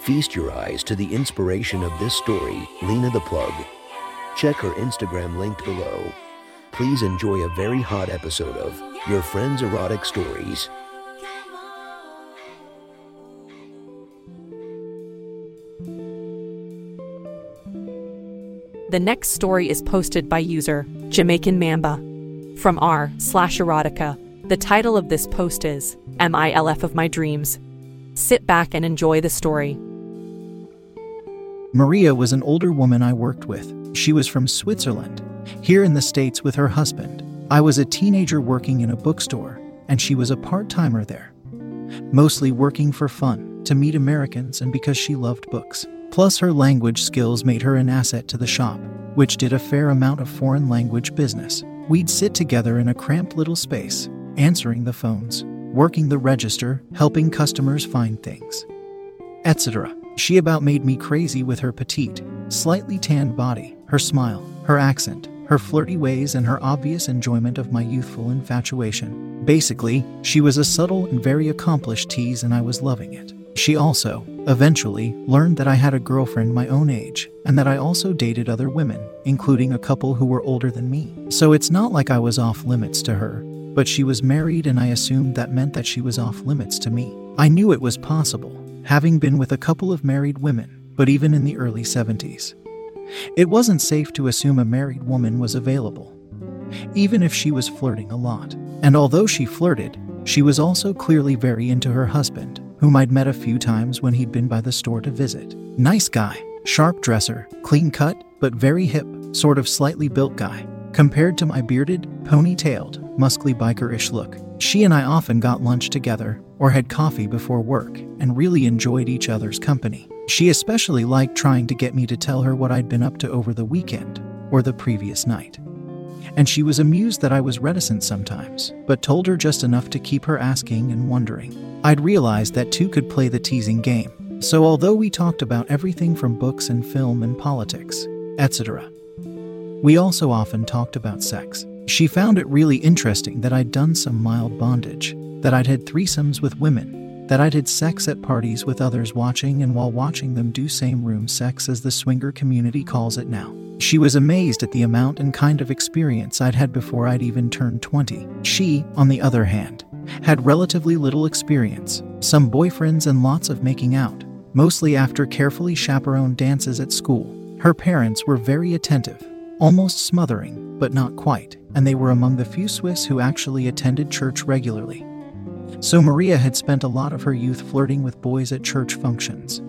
Feast your eyes to the inspiration of this story, Lena the Plug. Check her Instagram linked below. Please enjoy a very hot episode of Your Friend's Erotic Stories. The next story is posted by user Jamaican Mamba from r slash erotica. The title of this post is MILF of My Dreams. Sit back and enjoy the story. Maria was an older woman I worked with. She was from Switzerland, here in the States with her husband. I was a teenager working in a bookstore, and she was a part timer there. Mostly working for fun, to meet Americans, and because she loved books. Plus, her language skills made her an asset to the shop, which did a fair amount of foreign language business. We'd sit together in a cramped little space, answering the phones, working the register, helping customers find things, etc. She about made me crazy with her petite, slightly tanned body, her smile, her accent, her flirty ways, and her obvious enjoyment of my youthful infatuation. Basically, she was a subtle and very accomplished tease, and I was loving it. She also, eventually, learned that I had a girlfriend my own age, and that I also dated other women, including a couple who were older than me. So it's not like I was off limits to her, but she was married, and I assumed that meant that she was off limits to me. I knew it was possible, having been with a couple of married women, but even in the early 70s. It wasn't safe to assume a married woman was available, even if she was flirting a lot. And although she flirted, she was also clearly very into her husband, whom I'd met a few times when he'd been by the store to visit. Nice guy, sharp dresser, clean cut, but very hip, sort of slightly built guy, compared to my bearded, ponytailed, muscly biker ish look. She and I often got lunch together or had coffee before work and really enjoyed each other's company. She especially liked trying to get me to tell her what I'd been up to over the weekend or the previous night. And she was amused that I was reticent sometimes, but told her just enough to keep her asking and wondering. I'd realized that two could play the teasing game. So although we talked about everything from books and film and politics, etc., we also often talked about sex. She found it really interesting that I'd done some mild bondage, that I'd had threesomes with women, that I'd had sex at parties with others watching and while watching them do same room sex as the swinger community calls it now. She was amazed at the amount and kind of experience I'd had before I'd even turned 20. She, on the other hand, had relatively little experience, some boyfriends and lots of making out, mostly after carefully chaperoned dances at school. Her parents were very attentive, almost smothering, but not quite, and they were among the few Swiss who actually attended church regularly. So Maria had spent a lot of her youth flirting with boys at church functions,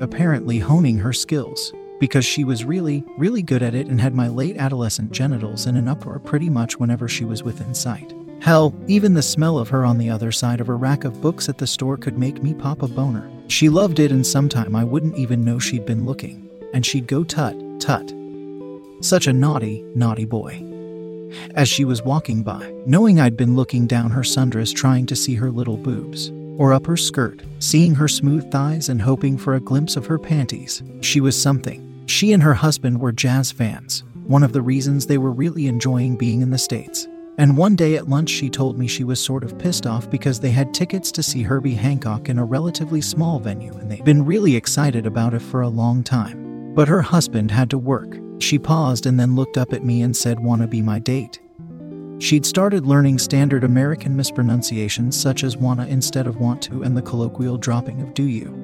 apparently honing her skills, because she was really, really good at it and had my late adolescent genitals in an uproar pretty much whenever she was within sight. Hell, even the smell of her on the other side of a rack of books at the store could make me pop a boner. She loved it, and sometime I wouldn't even know she'd been looking, and she'd go tut, tut. Such a naughty, naughty boy. As she was walking by, knowing I'd been looking down her sundress trying to see her little boobs, or up her skirt, seeing her smooth thighs and hoping for a glimpse of her panties, she was something. She and her husband were jazz fans, one of the reasons they were really enjoying being in the States. And one day at lunch, she told me she was sort of pissed off because they had tickets to see Herbie Hancock in a relatively small venue and they'd been really excited about it for a long time. But her husband had to work. She paused and then looked up at me and said, Wanna be my date? She'd started learning standard American mispronunciations such as wanna instead of want to and the colloquial dropping of do you.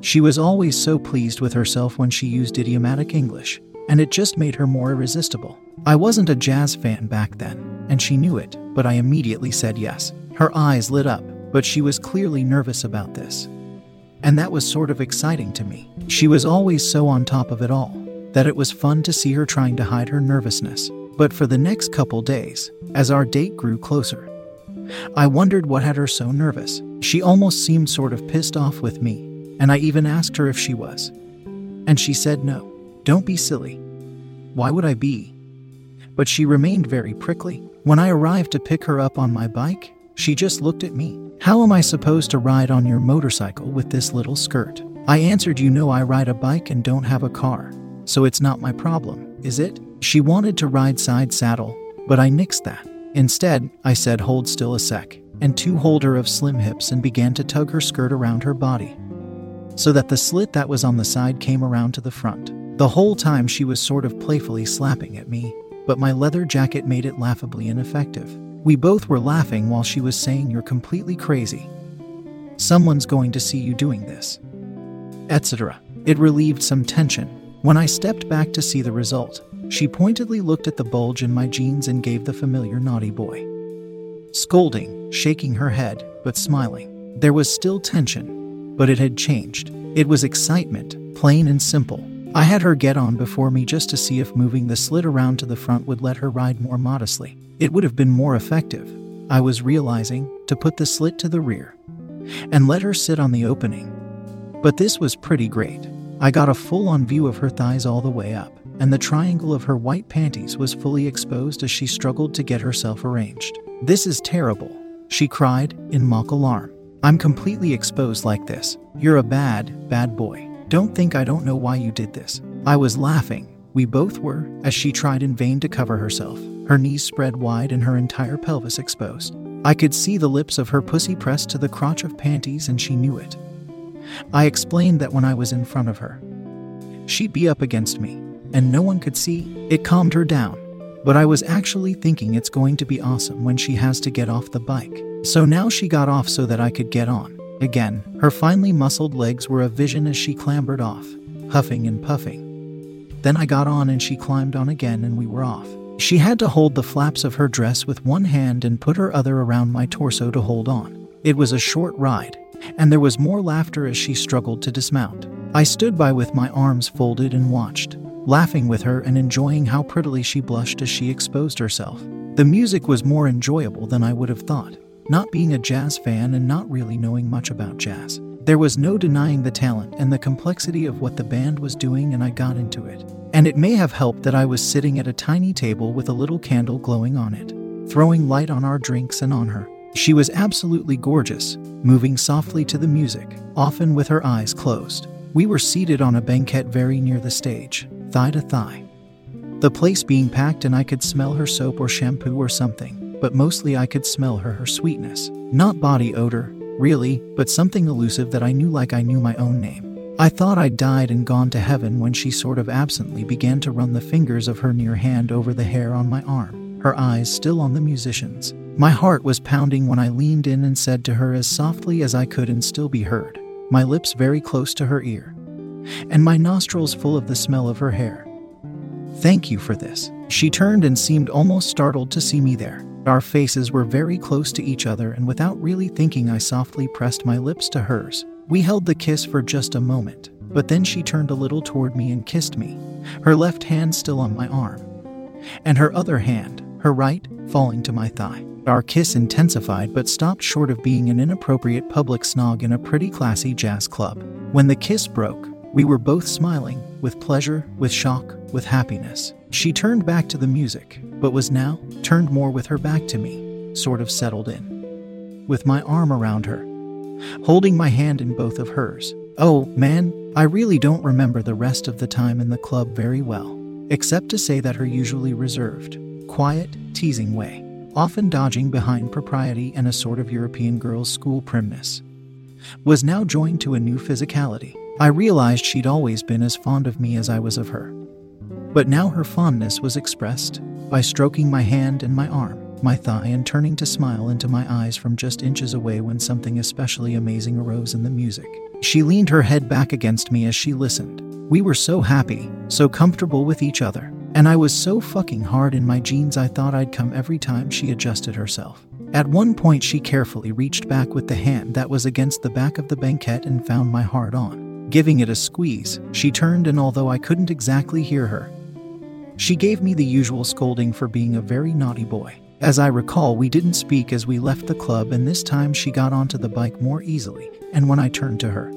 She was always so pleased with herself when she used idiomatic English, and it just made her more irresistible. I wasn't a jazz fan back then, and she knew it, but I immediately said yes. Her eyes lit up, but she was clearly nervous about this. And that was sort of exciting to me. She was always so on top of it all that it was fun to see her trying to hide her nervousness. But for the next couple days, as our date grew closer, I wondered what had her so nervous. She almost seemed sort of pissed off with me, and I even asked her if she was. And she said no. Don't be silly. Why would I be? But she remained very prickly. When I arrived to pick her up on my bike, she just looked at me. How am I supposed to ride on your motorcycle with this little skirt? I answered, You know, I ride a bike and don't have a car, so it's not my problem, is it? She wanted to ride side saddle, but I nixed that. Instead, I said, Hold still a sec, and two hold her of slim hips and began to tug her skirt around her body so that the slit that was on the side came around to the front. The whole time she was sort of playfully slapping at me, but my leather jacket made it laughably ineffective. We both were laughing while she was saying, You're completely crazy. Someone's going to see you doing this. Etc. It relieved some tension. When I stepped back to see the result, she pointedly looked at the bulge in my jeans and gave the familiar naughty boy. Scolding, shaking her head, but smiling. There was still tension, but it had changed. It was excitement, plain and simple. I had her get on before me just to see if moving the slit around to the front would let her ride more modestly. It would have been more effective, I was realizing, to put the slit to the rear and let her sit on the opening. But this was pretty great. I got a full on view of her thighs all the way up, and the triangle of her white panties was fully exposed as she struggled to get herself arranged. This is terrible, she cried in mock alarm. I'm completely exposed like this. You're a bad, bad boy. Don't think I don't know why you did this. I was laughing. We both were, as she tried in vain to cover herself, her knees spread wide and her entire pelvis exposed. I could see the lips of her pussy pressed to the crotch of panties, and she knew it. I explained that when I was in front of her, she'd be up against me, and no one could see. It calmed her down. But I was actually thinking it's going to be awesome when she has to get off the bike. So now she got off so that I could get on. Again, her finely muscled legs were a vision as she clambered off, huffing and puffing. Then I got on and she climbed on again and we were off. She had to hold the flaps of her dress with one hand and put her other around my torso to hold on. It was a short ride, and there was more laughter as she struggled to dismount. I stood by with my arms folded and watched, laughing with her and enjoying how prettily she blushed as she exposed herself. The music was more enjoyable than I would have thought. Not being a jazz fan and not really knowing much about jazz, there was no denying the talent and the complexity of what the band was doing, and I got into it. And it may have helped that I was sitting at a tiny table with a little candle glowing on it, throwing light on our drinks and on her. She was absolutely gorgeous, moving softly to the music, often with her eyes closed. We were seated on a banquette very near the stage, thigh to thigh. The place being packed, and I could smell her soap or shampoo or something but mostly I could smell her, her sweetness. Not body odor, really, but something elusive that I knew like I knew my own name. I thought I'd died and gone to heaven when she sort of absently began to run the fingers of her near hand over the hair on my arm, her eyes still on the musicians. My heart was pounding when I leaned in and said to her as softly as I could and still be heard, my lips very close to her ear, and my nostrils full of the smell of her hair. Thank you for this. She turned and seemed almost startled to see me there. Our faces were very close to each other, and without really thinking, I softly pressed my lips to hers. We held the kiss for just a moment, but then she turned a little toward me and kissed me, her left hand still on my arm, and her other hand, her right, falling to my thigh. Our kiss intensified but stopped short of being an inappropriate public snog in a pretty classy jazz club. When the kiss broke, we were both smiling, with pleasure, with shock, with happiness. She turned back to the music, but was now turned more with her back to me, sort of settled in. With my arm around her, holding my hand in both of hers. Oh, man, I really don't remember the rest of the time in the club very well, except to say that her usually reserved, quiet, teasing way, often dodging behind propriety and a sort of European girls' school primness, was now joined to a new physicality. I realized she'd always been as fond of me as I was of her. But now her fondness was expressed by stroking my hand and my arm, my thigh, and turning to smile into my eyes from just inches away when something especially amazing arose in the music. She leaned her head back against me as she listened. We were so happy, so comfortable with each other, and I was so fucking hard in my jeans I thought I'd come every time she adjusted herself. At one point, she carefully reached back with the hand that was against the back of the banquette and found my heart on. Giving it a squeeze, she turned, and although I couldn't exactly hear her, she gave me the usual scolding for being a very naughty boy. As I recall, we didn't speak as we left the club, and this time she got onto the bike more easily, and when I turned to her,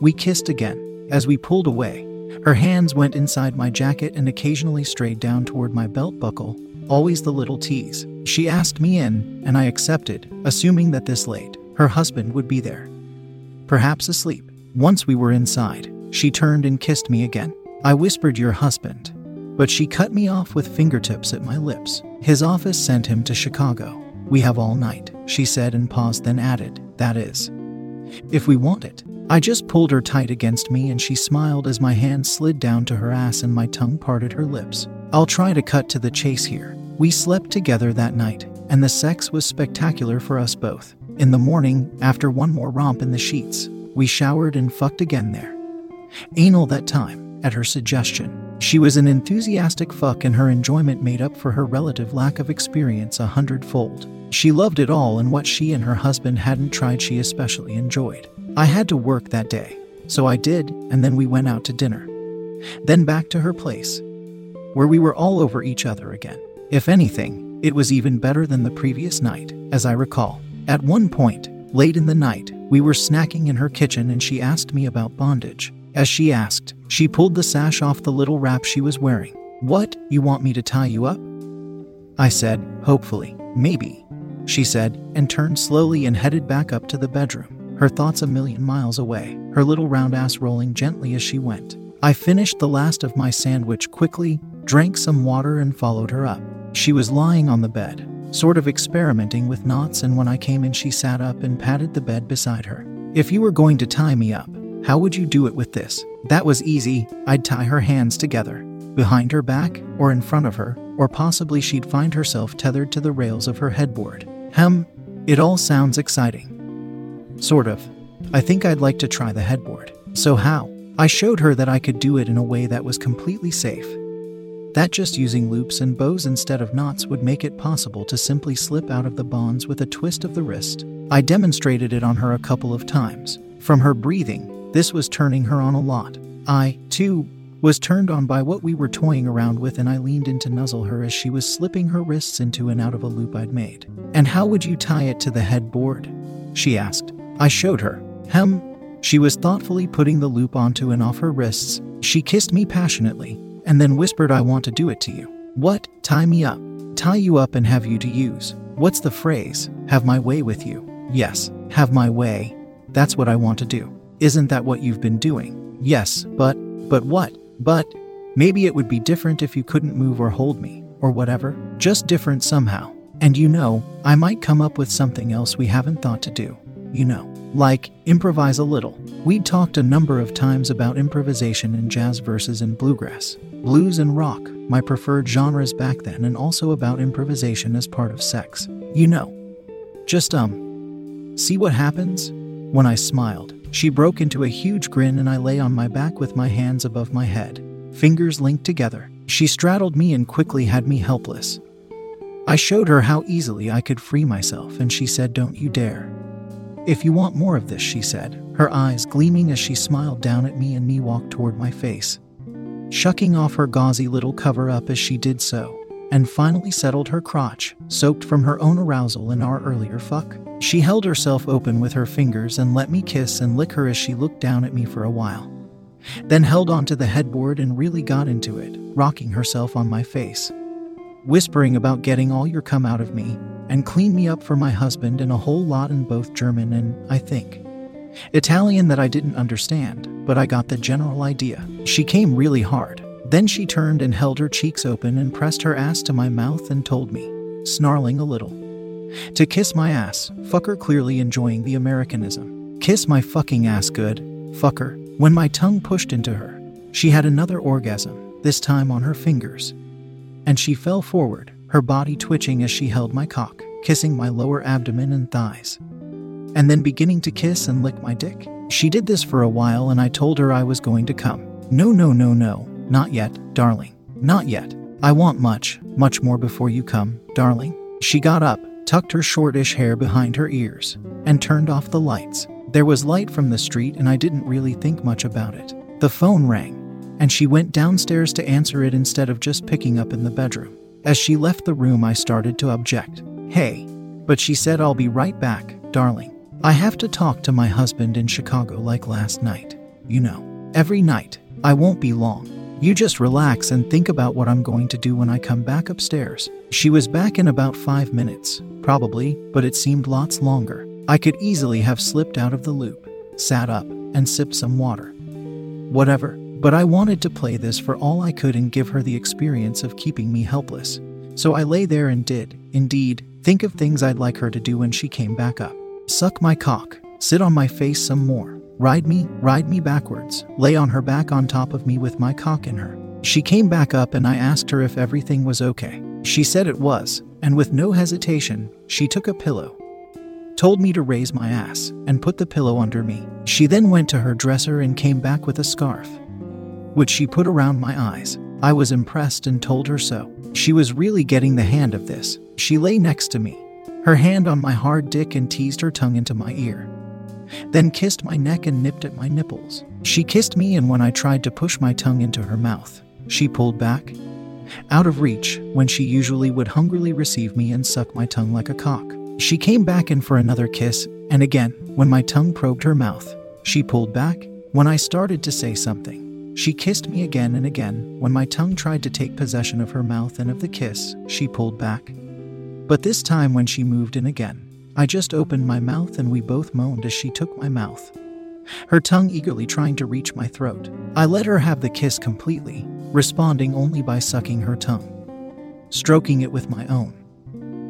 we kissed again. As we pulled away, Her hands went inside my jacket and occasionally strayed down toward my belt buckle, always the little tease. She asked me in, and I accepted, assuming that this late, her husband would be there. Perhaps asleep. Once we were inside, she turned and kissed me again. I whispered, Your husband. But she cut me off with fingertips at my lips. His office sent him to Chicago. We have all night, she said and paused, then added, That is. If we want it. I just pulled her tight against me and she smiled as my hand slid down to her ass and my tongue parted her lips. I'll try to cut to the chase here. We slept together that night, and the sex was spectacular for us both. In the morning, after one more romp in the sheets, we showered and fucked again there. Anal that time, at her suggestion. She was an enthusiastic fuck, and her enjoyment made up for her relative lack of experience a hundredfold. She loved it all, and what she and her husband hadn't tried, she especially enjoyed. I had to work that day, so I did, and then we went out to dinner. Then back to her place, where we were all over each other again. If anything, it was even better than the previous night, as I recall. At one point, late in the night, we were snacking in her kitchen and she asked me about bondage. As she asked, she pulled the sash off the little wrap she was wearing. What, you want me to tie you up? I said, hopefully, maybe. She said, and turned slowly and headed back up to the bedroom, her thoughts a million miles away, her little round ass rolling gently as she went. I finished the last of my sandwich quickly, drank some water, and followed her up. She was lying on the bed, sort of experimenting with knots, and when I came in, she sat up and patted the bed beside her. If you were going to tie me up, how would you do it with this? That was easy. I'd tie her hands together, behind her back, or in front of her, or possibly she'd find herself tethered to the rails of her headboard. Hem, it all sounds exciting. Sort of. I think I'd like to try the headboard. So, how? I showed her that I could do it in a way that was completely safe. That just using loops and bows instead of knots would make it possible to simply slip out of the bonds with a twist of the wrist. I demonstrated it on her a couple of times. From her breathing, this was turning her on a lot. I, too, was turned on by what we were toying around with, and I leaned in to nuzzle her as she was slipping her wrists into and out of a loop I'd made. And how would you tie it to the headboard? She asked. I showed her. Hem. She was thoughtfully putting the loop onto and off her wrists. She kissed me passionately, and then whispered, I want to do it to you. What? Tie me up. Tie you up and have you to use. What's the phrase? Have my way with you. Yes, have my way. That's what I want to do. Isn't that what you've been doing? Yes, but, but what? But, maybe it would be different if you couldn't move or hold me, or whatever. Just different somehow. And you know, I might come up with something else we haven't thought to do. You know, like improvise a little. We'd talked a number of times about improvisation in jazz verses and bluegrass, blues and rock, my preferred genres back then, and also about improvisation as part of sex. You know, just um, see what happens? When I smiled, she broke into a huge grin and I lay on my back with my hands above my head, fingers linked together. She straddled me and quickly had me helpless. I showed her how easily I could free myself, and she said, Don't you dare. If you want more of this, she said, her eyes gleaming as she smiled down at me and me walked toward my face, shucking off her gauzy little cover up as she did so and finally settled her crotch, soaked from her own arousal in our earlier fuck. She held herself open with her fingers and let me kiss and lick her as she looked down at me for a while. Then held onto the headboard and really got into it, rocking herself on my face, whispering about getting all your cum out of me and clean me up for my husband and a whole lot in both German and, I think, Italian that I didn't understand, but I got the general idea. She came really hard, then she turned and held her cheeks open and pressed her ass to my mouth and told me, snarling a little, to kiss my ass, fucker clearly enjoying the Americanism. Kiss my fucking ass good, fucker. When my tongue pushed into her, she had another orgasm, this time on her fingers. And she fell forward, her body twitching as she held my cock, kissing my lower abdomen and thighs. And then beginning to kiss and lick my dick. She did this for a while and I told her I was going to come. No, no, no, no. Not yet, darling. Not yet. I want much, much more before you come, darling. She got up, tucked her shortish hair behind her ears, and turned off the lights. There was light from the street, and I didn't really think much about it. The phone rang, and she went downstairs to answer it instead of just picking up in the bedroom. As she left the room, I started to object. Hey, but she said, I'll be right back, darling. I have to talk to my husband in Chicago like last night. You know, every night I won't be long. You just relax and think about what I'm going to do when I come back upstairs. She was back in about five minutes, probably, but it seemed lots longer. I could easily have slipped out of the loop, sat up, and sipped some water. Whatever, but I wanted to play this for all I could and give her the experience of keeping me helpless. So I lay there and did, indeed, think of things I'd like her to do when she came back up. Suck my cock, sit on my face some more, ride me, ride me backwards, lay on her back on top of me with my cock in her. She came back up and I asked her if everything was okay. She said it was, and with no hesitation, she took a pillow, told me to raise my ass, and put the pillow under me. She then went to her dresser and came back with a scarf, which she put around my eyes. I was impressed and told her so. She was really getting the hand of this. She lay next to me, her hand on my hard dick, and teased her tongue into my ear. Then kissed my neck and nipped at my nipples. She kissed me, and when I tried to push my tongue into her mouth, she pulled back, out of reach, when she usually would hungrily receive me and suck my tongue like a cock. She came back in for another kiss, and again, when my tongue probed her mouth, she pulled back. When I started to say something, she kissed me again and again. When my tongue tried to take possession of her mouth and of the kiss, she pulled back. But this time, when she moved in again, I just opened my mouth and we both moaned as she took my mouth, her tongue eagerly trying to reach my throat. I let her have the kiss completely, responding only by sucking her tongue, stroking it with my own.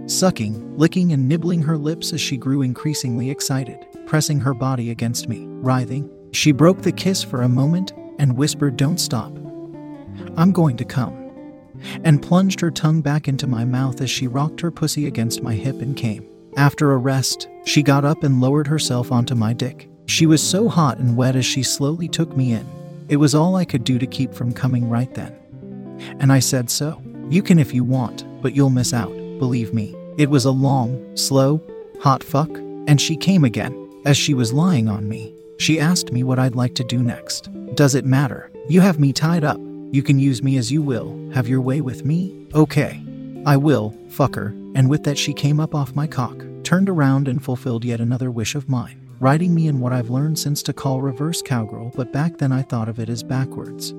Sucking, licking, and nibbling her lips as she grew increasingly excited, pressing her body against me, writhing. She broke the kiss for a moment and whispered, Don't stop. I'm going to come. And plunged her tongue back into my mouth as she rocked her pussy against my hip and came. After a rest, she got up and lowered herself onto my dick. She was so hot and wet as she slowly took me in. It was all I could do to keep from coming right then. And I said so. You can if you want, but you'll miss out, believe me. It was a long, slow, hot fuck, and she came again. As she was lying on me, she asked me what I'd like to do next. Does it matter? You have me tied up. You can use me as you will. Have your way with me? Okay. I will, fucker. And with that, she came up off my cock, turned around, and fulfilled yet another wish of mine riding me in what I've learned since to call reverse cowgirl, but back then I thought of it as backwards.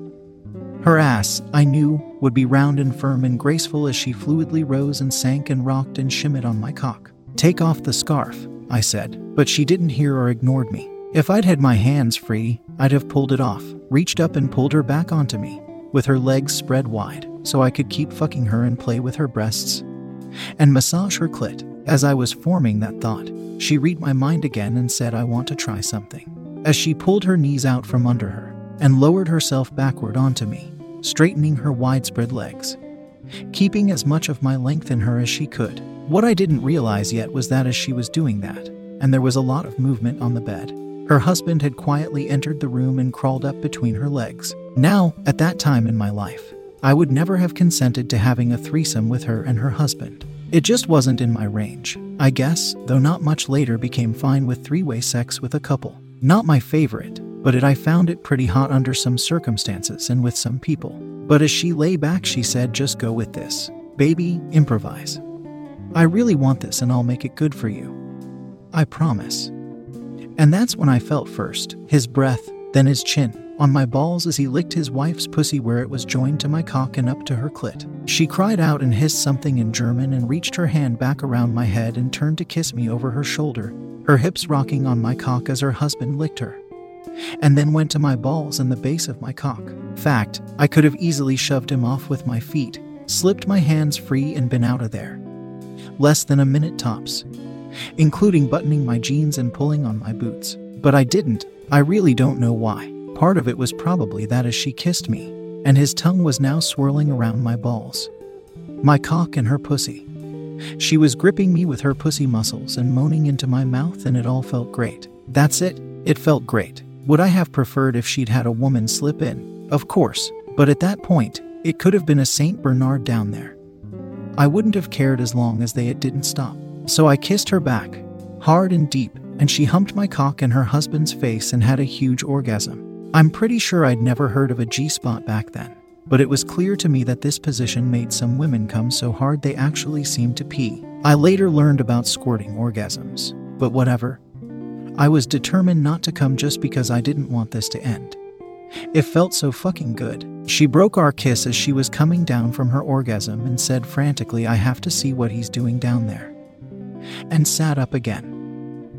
Her ass, I knew, would be round and firm and graceful as she fluidly rose and sank and rocked and shimmied on my cock. Take off the scarf, I said, but she didn't hear or ignored me. If I'd had my hands free, I'd have pulled it off, reached up and pulled her back onto me, with her legs spread wide, so I could keep fucking her and play with her breasts, and massage her clit. As I was forming that thought, she read my mind again and said, I want to try something. As she pulled her knees out from under her and lowered herself backward onto me, straightening her widespread legs, keeping as much of my length in her as she could. What I didn't realize yet was that as she was doing that, and there was a lot of movement on the bed, her husband had quietly entered the room and crawled up between her legs. Now, at that time in my life, I would never have consented to having a threesome with her and her husband. It just wasn't in my range. I guess, though not much later became fine with three way sex with a couple. Not my favorite, but it I found it pretty hot under some circumstances and with some people. But as she lay back, she said, Just go with this. Baby, improvise. I really want this and I'll make it good for you. I promise. And that's when I felt first his breath, then his chin, on my balls as he licked his wife's pussy where it was joined to my cock and up to her clit. She cried out and hissed something in German and reached her hand back around my head and turned to kiss me over her shoulder, her hips rocking on my cock as her husband licked her. And then went to my balls and the base of my cock. Fact, I could have easily shoved him off with my feet, slipped my hands free, and been out of there. Less than a minute tops, including buttoning my jeans and pulling on my boots. But I didn't. I really don't know why. Part of it was probably that as she kissed me, and his tongue was now swirling around my balls, my cock, and her pussy. She was gripping me with her pussy muscles and moaning into my mouth, and it all felt great. That's it, it felt great. Would I have preferred if she'd had a woman slip in? Of course, but at that point, it could have been a St. Bernard down there. I wouldn't have cared as long as they it didn't stop. So I kissed her back, hard and deep, and she humped my cock in her husband's face and had a huge orgasm. I'm pretty sure I'd never heard of a G spot back then, but it was clear to me that this position made some women come so hard they actually seemed to pee. I later learned about squirting orgasms, but whatever. I was determined not to come just because I didn't want this to end. It felt so fucking good. She broke our kiss as she was coming down from her orgasm and said frantically, I have to see what he's doing down there. And sat up again.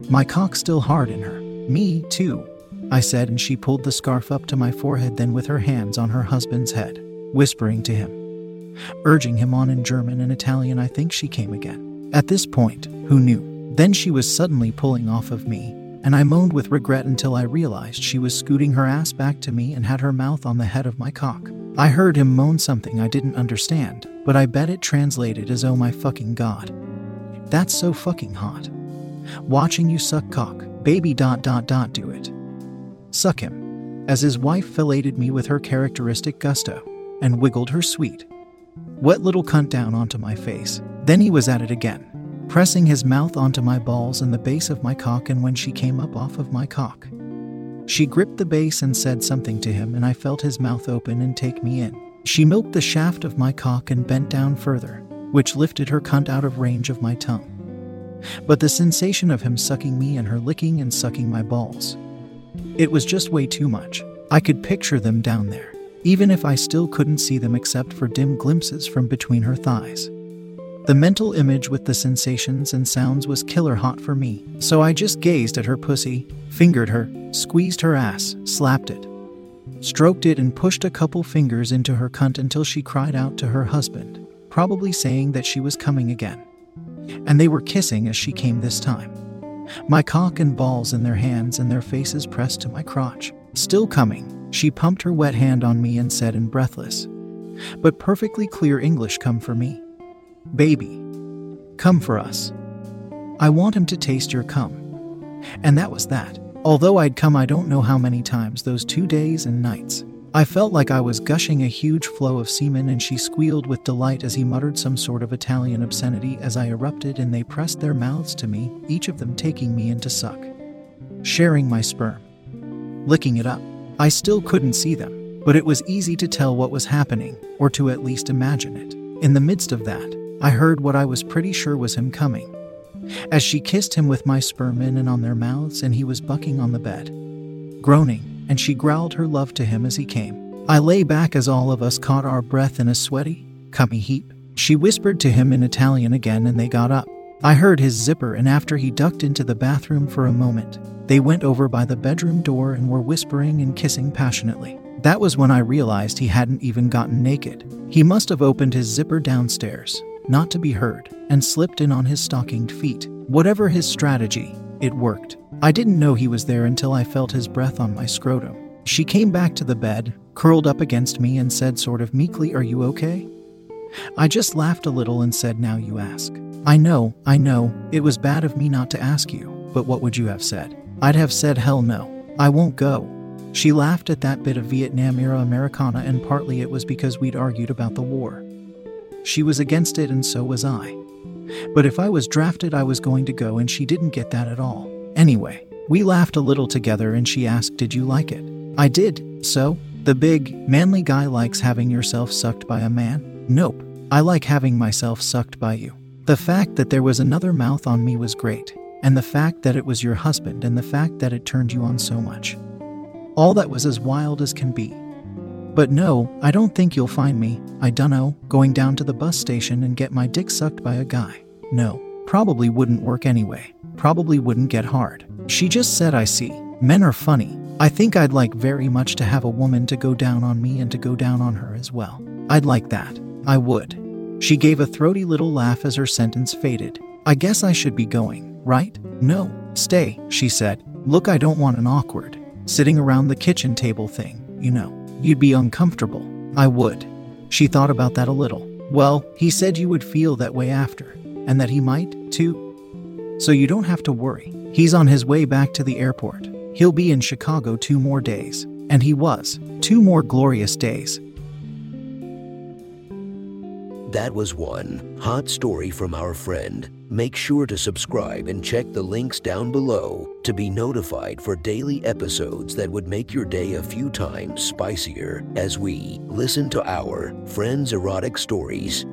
My cock still hard in her. Me, too, I said, and she pulled the scarf up to my forehead, then with her hands on her husband's head, whispering to him, urging him on in German and Italian. I think she came again. At this point, who knew? Then she was suddenly pulling off of me, and I moaned with regret until I realized she was scooting her ass back to me and had her mouth on the head of my cock. I heard him moan something I didn't understand, but I bet it translated as oh my fucking god. That's so fucking hot. Watching you suck cock, baby dot dot dot do it. Suck him. As his wife filleted me with her characteristic gusto and wiggled her sweet, wet little cunt down onto my face. Then he was at it again, pressing his mouth onto my balls and the base of my cock, and when she came up off of my cock, she gripped the base and said something to him, and I felt his mouth open and take me in. She milked the shaft of my cock and bent down further, which lifted her cunt out of range of my tongue. But the sensation of him sucking me and her licking and sucking my balls. It was just way too much. I could picture them down there, even if I still couldn't see them except for dim glimpses from between her thighs. The mental image with the sensations and sounds was killer hot for me, so I just gazed at her pussy, fingered her, squeezed her ass, slapped it, stroked it, and pushed a couple fingers into her cunt until she cried out to her husband, probably saying that she was coming again and they were kissing as she came this time. My cock and balls in their hands and their faces pressed to my crotch. Still coming, she pumped her wet hand on me and said in breathless, but perfectly clear English, Come for me. Baby, come for us. I want him to taste your cum. And that was that. Although I'd come I don't know how many times those two days and nights. I felt like I was gushing a huge flow of semen, and she squealed with delight as he muttered some sort of Italian obscenity as I erupted and they pressed their mouths to me, each of them taking me in to suck. Sharing my sperm. Licking it up. I still couldn't see them, but it was easy to tell what was happening, or to at least imagine it. In the midst of that, I heard what I was pretty sure was him coming. As she kissed him with my sperm in and on their mouths, and he was bucking on the bed, groaning and she growled her love to him as he came. I lay back as all of us caught our breath in a sweaty, cummy heap. She whispered to him in Italian again, and they got up. I heard his zipper, and after he ducked into the bathroom for a moment, they went over by the bedroom door and were whispering and kissing passionately. That was when I realized he hadn't even gotten naked. He must have opened his zipper downstairs, not to be heard, and slipped in on his stockinged feet. Whatever his strategy, it worked. I didn't know he was there until I felt his breath on my scrotum. She came back to the bed, curled up against me, and said, sort of meekly, Are you okay? I just laughed a little and said, Now you ask. I know, I know, it was bad of me not to ask you, but what would you have said? I'd have said, Hell no, I won't go. She laughed at that bit of Vietnam era Americana, and partly it was because we'd argued about the war. She was against it, and so was I. But if I was drafted, I was going to go, and she didn't get that at all. Anyway, we laughed a little together, and she asked, Did you like it? I did, so? The big, manly guy likes having yourself sucked by a man? Nope. I like having myself sucked by you. The fact that there was another mouth on me was great, and the fact that it was your husband, and the fact that it turned you on so much. All that was as wild as can be. But no, I don't think you'll find me, I dunno, going down to the bus station and get my dick sucked by a guy. No, probably wouldn't work anyway. Probably wouldn't get hard. She just said, I see. Men are funny. I think I'd like very much to have a woman to go down on me and to go down on her as well. I'd like that. I would. She gave a throaty little laugh as her sentence faded. I guess I should be going, right? No, stay, she said. Look, I don't want an awkward, sitting around the kitchen table thing, you know. You'd be uncomfortable. I would. She thought about that a little. Well, he said you would feel that way after, and that he might, too. So you don't have to worry. He's on his way back to the airport. He'll be in Chicago two more days. And he was. Two more glorious days. That was one hot story from our friend. Make sure to subscribe and check the links down below to be notified for daily episodes that would make your day a few times spicier as we listen to our friends' erotic stories